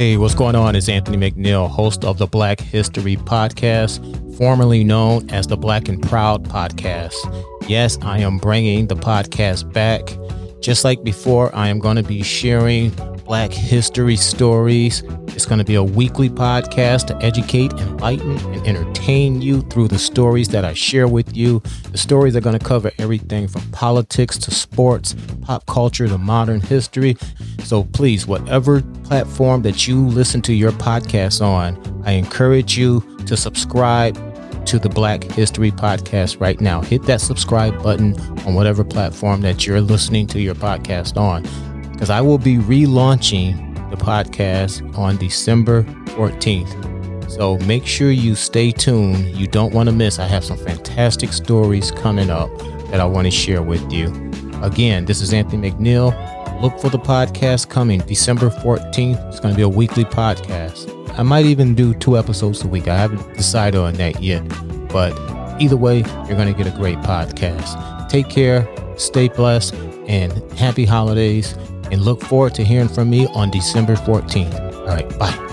Hey, what's going on? It's Anthony McNeil, host of the Black History Podcast, formerly known as the Black and Proud Podcast. Yes, I am bringing the podcast back. Just like before, I am going to be sharing Black history stories. It's going to be a weekly podcast to educate, enlighten, and entertain you through the stories that I share with you. The stories are going to cover everything from politics to sports, pop culture to modern history. So please, whatever platform that you listen to your podcast on, I encourage you to subscribe to the Black History Podcast right now. Hit that subscribe button on whatever platform that you're listening to your podcast on because I will be relaunching the podcast on December 14th. So make sure you stay tuned. You don't want to miss. I have some fantastic stories coming up that I want to share with you. Again, this is Anthony McNeil. Look for the podcast coming December 14th. It's going to be a weekly podcast. I might even do two episodes a week. I haven't decided on that yet. But either way, you're going to get a great podcast. Take care, stay blessed, and happy holidays and look forward to hearing from me on December 14th. All right, bye.